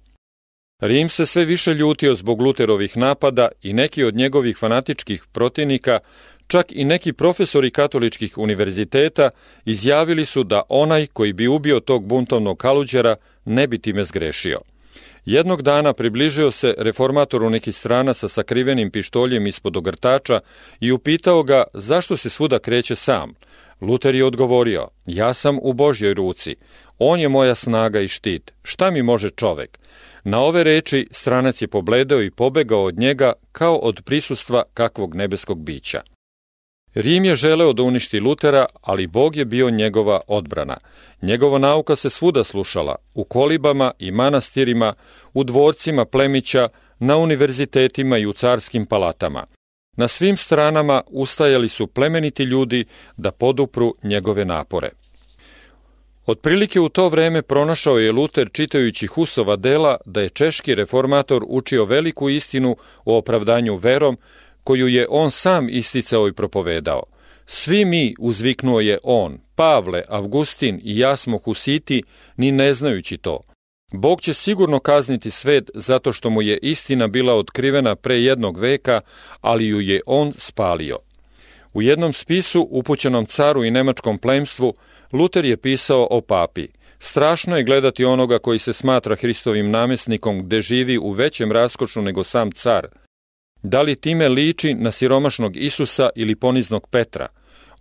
Rim se sve više ljutio zbog Luterovih napada i neki od njegovih fanatičkih protivnika, čak i neki profesori katoličkih univerziteta, izjavili su da onaj koji bi ubio tog buntovnog kaluđera ne bi time zgrešio. Jednog dana približio se reformatoru neki strana sa sakrivenim pištoljem ispod ogrtača i upitao ga zašto se svuda kreće sam. Luter je odgovorio, ja sam u Božjoj ruci, on je moja snaga i štit, šta mi može čovek? Na ove reči stranac je pobledeo i pobegao od njega kao od prisustva kakvog nebeskog bića. Rim je želeo da uništi Lutera, ali Bog je bio njegova odbrana. Njegova nauka se svuda slušala, u kolibama i manastirima, u dvorcima plemića, na univerzitetima i u carskim palatama. Na svim stranama ustajali su plemeniti ljudi da podupru njegove napore. Otprilike u to vreme pronašao je Luter čitajući Husova dela da je češki reformator učio veliku istinu o opravdanju verom koju je on sam isticao i propovedao. Svi mi, uzviknuo je on, Pavle, Avgustin i ja smo husiti, ni ne znajući to. Bog će sigurno kazniti svet zato što mu je istina bila otkrivena pre jednog veka, ali ju je on spalio. U jednom spisu upućenom caru i nemačkom plemstvu Luter je pisao o papi. Strašno je gledati onoga koji se smatra Hristovim namesnikom gde živi u većem raskošu nego sam car. Da li time liči na siromašnog Isusa ili poniznog Petra?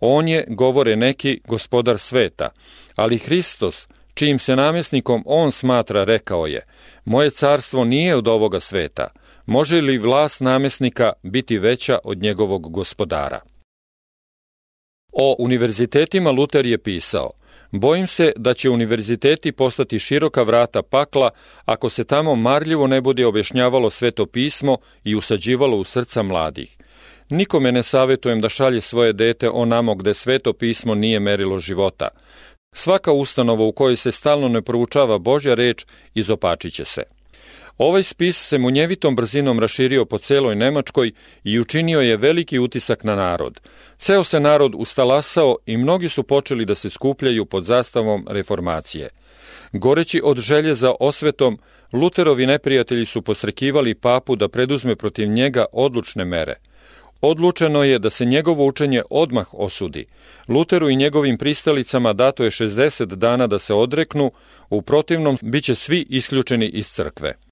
On je, govore neki, gospodar sveta, ali Hristos, čijim se namesnikom on smatra, rekao je, moje carstvo nije od ovoga sveta, može li vlast namesnika biti veća od njegovog gospodara? O univerzitetima Luter je pisao, Bojim se da će univerziteti postati široka vrata pakla ako se tamo marljivo ne bude objašnjavalo sveto pismo i usađivalo u srca mladih. Nikome ne savjetujem da šalje svoje dete onamo gde sveto pismo nije merilo života. Svaka ustanova u kojoj se stalno ne proučava Božja reč izopačiće se. Ovaj spis se munjevitom brzinom raširio po celoj Nemačkoj i učinio je veliki utisak na narod. Ceo se narod ustalasao i mnogi su počeli da se skupljaju pod zastavom reformacije. Goreći od želje za osvetom, Luterovi neprijatelji su posrekivali papu da preduzme protiv njega odlučne mere. Odlučeno je da se njegovo učenje odmah osudi. Luteru i njegovim pristalicama dato je 60 dana da se odreknu, u protivnom biće svi isključeni iz crkve.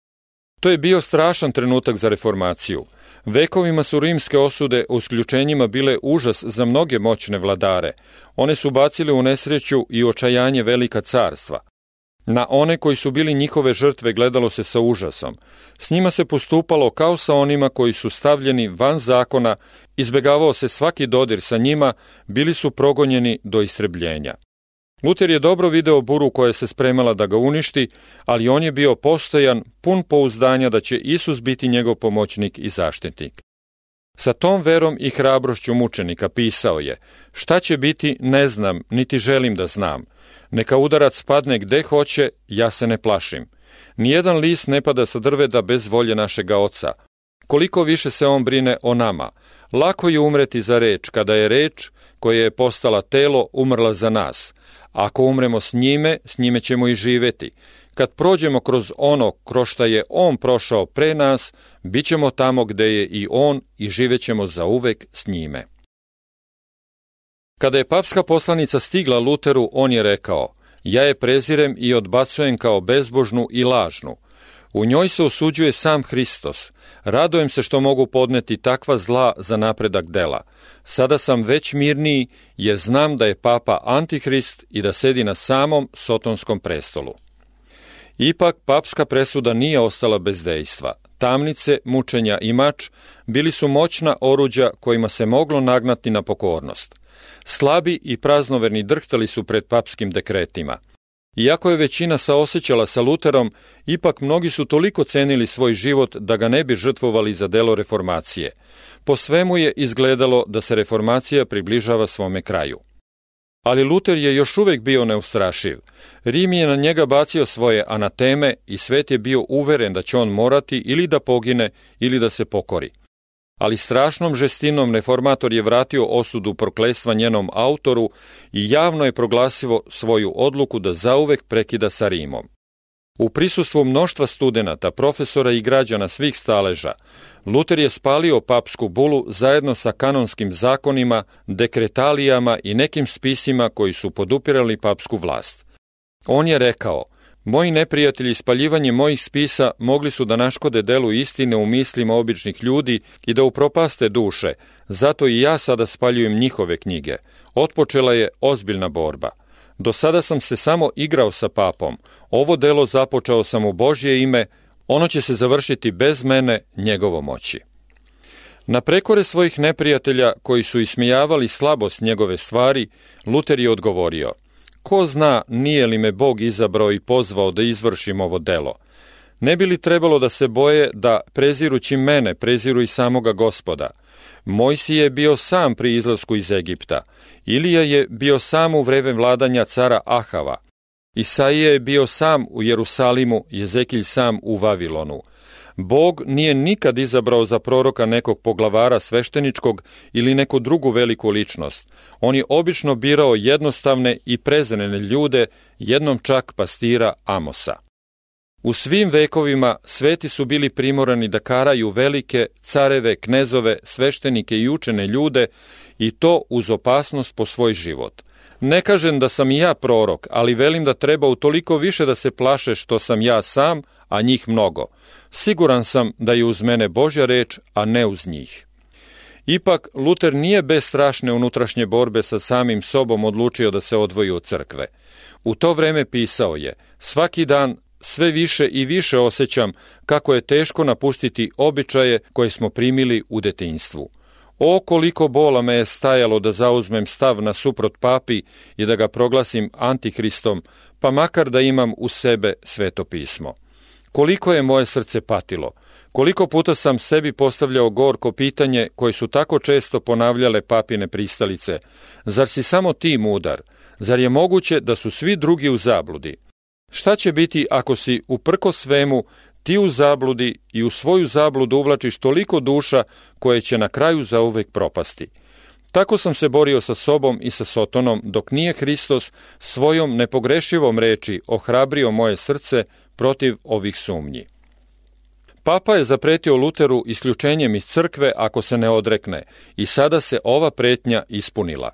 To je bio strašan trenutak za reformaciju. Vekovima su rimske osude u sključenjima bile užas za mnoge moćne vladare. One su bacile u nesreću i očajanje velika carstva. Na one koji su bili njihove žrtve gledalo se sa užasom. S njima se postupalo kao sa onima koji su stavljeni van zakona, izbegavao se svaki dodir sa njima, bili su progonjeni do istrebljenja. Luter je dobro video buru koja se spremala da ga uništi, ali on je bio postojan, pun pouzdanja da će Isus biti njegov pomoćnik i zaštitnik. Sa tom verom i hrabrošću mučenika pisao je, šta će biti ne znam, niti želim da znam. Neka udarac padne gde hoće, ja se ne plašim. Nijedan list ne pada sa drveda bez volje našega oca. Koliko više se on brine o nama. Lako je umreti za reč, kada je reč, koja je postala telo, umrla za nas. Ako umremo s njime, s njime ćemo i živeti. Kad prođemo kroz ono kroz šta je on prošao pre nas, bit ćemo tamo gde je i on i živećemo za uvek s njime. Kada je papska poslanica stigla Luteru, on je rekao, ja je prezirem i odbacujem kao bezbožnu i lažnu. U njoj se osuđuje sam Hristos. Radojem se što mogu podneti takva zla za napredak dela. Sada sam već mirniji jer znam da je papa antihrist i da sedi na samom sotonskom prestolu. Ipak, papska presuda nije ostala bez dejstva. Tamnice, mučenja i mač bili su moćna oruđa kojima se moglo nagnati na pokornost. Slabi i praznoverni drhtali su pred papskim dekretima. Iako je većina saosećala sa Luterom, ipak mnogi su toliko cenili svoj život da ga ne bi žrtvovali za delo reformacije. Po svemu je izgledalo da se reformacija približava svome kraju. Ali Luter je još uvek bio neustrašiv. Rim je na njega bacio svoje anateme i svet je bio uveren da će on morati ili da pogine ili da se pokori ali strašnom žestinom reformator je vratio osudu proklestva njenom autoru i javno je proglasio svoju odluku da zauvek prekida sa Rimom. U prisustvu mnoštva studenata, profesora i građana svih staleža, Luter je spalio papsku bulu zajedno sa kanonskim zakonima, dekretalijama i nekim spisima koji su podupirali papsku vlast. On je rekao – Moji neprijatelji spaljivanje mojih spisa mogli su da naškode delu istine u mislima običnih ljudi i da upropaste duše, zato i ja sada spaljujem njihove knjige. Otpočela je ozbiljna borba. Do sada sam se samo igrao sa papom. Ovo delo započeo sam u Božje ime, ono će se završiti bez mene, njegovo moći. Na prekore svojih neprijatelja koji su ismijavali slabost njegove stvari, Luter je odgovorio – Ko zna nije li me Bog izabrao i pozvao da izvršim ovo delo? Ne bi li trebalo da se boje da, prezirući mene, preziru i samoga gospoda? Mojsi je bio sam pri izlasku iz Egipta. Ilija je bio sam u vreme vladanja cara Ahava. Isaija je bio sam u Jerusalimu, Jezekilj sam u Vavilonu. Bog nije nikad izabrao za proroka nekog poglavara svešteničkog ili neku drugu veliku ličnost. On je obično birao jednostavne i prezrene ljude, jednom čak pastira Amosa. U svim vekovima sveti su bili primorani da karaju velike careve, knezove, sveštenike i učene ljude i to uz opasnost po svoj život. Ne kažem da sam i ja prorok, ali velim da treba utoliko više da se plaše što sam ja sam, a njih mnogo. Siguran sam da je uz mene Božja reč, a ne uz njih. Ipak, Luter nije bez strašne unutrašnje borbe sa samim sobom odlučio da se odvoji od crkve. U to vreme pisao je, svaki dan sve više i više osjećam kako je teško napustiti običaje koje smo primili u detinjstvu. O koliko bola me je stajalo da zauzmem stav na suprot papi i da ga proglasim antihristom, pa makar da imam u sebe sveto pismo. Koliko je moje srce patilo, koliko puta sam sebi postavljao gorko pitanje koje su tako često ponavljale papine pristalice. Zar si samo ti mudar? Zar je moguće da su svi drugi u zabludi? Šta će biti ako si uprko svemu ti u zabludi i u svoju zabludu uvlačiš toliko duša koje će na kraju zauvek propasti? Tako sam se borio sa sobom i sa Sotonom, dok nije Hristos svojom nepogrešivom reči ohrabrio moje srce protiv ovih sumnji. Papa je zapretio Luteru isključenjem iz crkve ako se ne odrekne i sada se ova pretnja ispunila.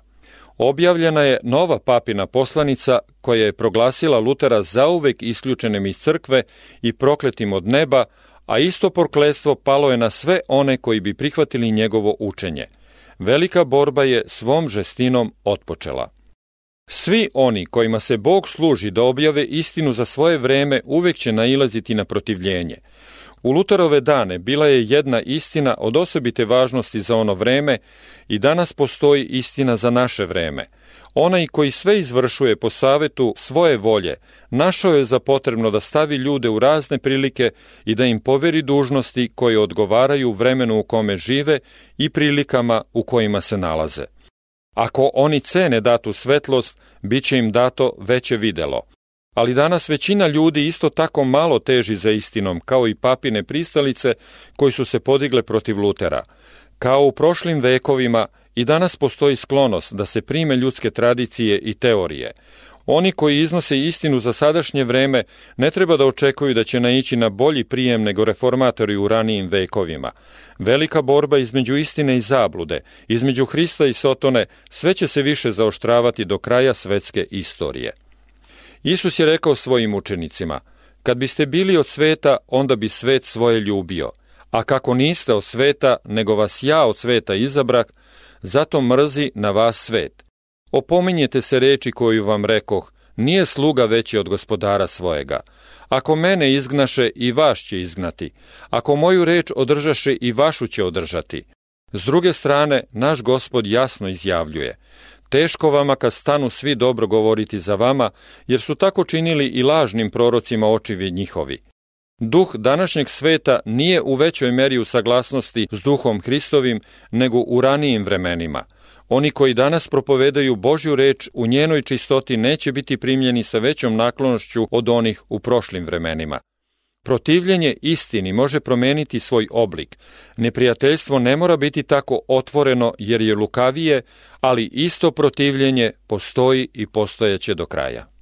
Objavljena je nova papina poslanica koja je proglasila Lutera zauvek isključenim iz crkve i prokletim od neba, a isto prokletstvo palo je na sve one koji bi prihvatili njegovo učenje. Velika borba je svom žestinom otpočela. Svi oni kojima se Bog služi da objave istinu za svoje vreme uvek će nailaziti na protivljenje. U Luterove dane bila je jedna istina od osobite važnosti za ono vreme i danas postoji istina za naše vreme. Onaj koji sve izvršuje po savetu svoje volje, našao je za potrebno da stavi ljude u razne prilike i da im poveri dužnosti koje odgovaraju vremenu u kome žive i prilikama u kojima se nalaze. Ako oni cene datu svetlost, bit će im dato veće videlo. Ali danas većina ljudi isto tako malo teži za istinom, kao i papine pristalice koji su se podigle protiv Lutera. Kao u prošlim vekovima i danas postoji sklonost da se prime ljudske tradicije i teorije. Oni koji iznose istinu za sadašnje vreme ne treba da očekuju da će naići na bolji prijem nego reformatori u ranijim vekovima. Velika borba između istine i zablude, između Hrista i Sotone, sve će se više zaoštravati do kraja svetske istorije. Isus je rekao svojim učenicima, kad biste bili od sveta, onda bi svet svoje ljubio, a kako niste od sveta, nego vas ja od sveta izabrak, zato mrzi na vas svet. Opominjete se reči koju vam rekoh, nije sluga veći od gospodara svojega. Ako mene izgnaše, i vaš će izgnati. Ako moju reč održaše, i vašu će održati. S druge strane, naš gospod jasno izjavljuje, Teško vama kad stanu svi dobro govoriti za vama, jer su tako činili i lažnim prorocima očivi njihovi. Duh današnjeg sveta nije u većoj meri u saglasnosti s duhom Hristovim, nego u ranijim vremenima. Oni koji danas propovedaju Božju reč u njenoj čistoti neće biti primljeni sa većom naklonošću od onih u prošlim vremenima. Protivljenje istini može promeniti svoj oblik. Neprijateljstvo ne mora biti tako otvoreno jer je lukavije, ali isto protivljenje postoji i postojeće do kraja.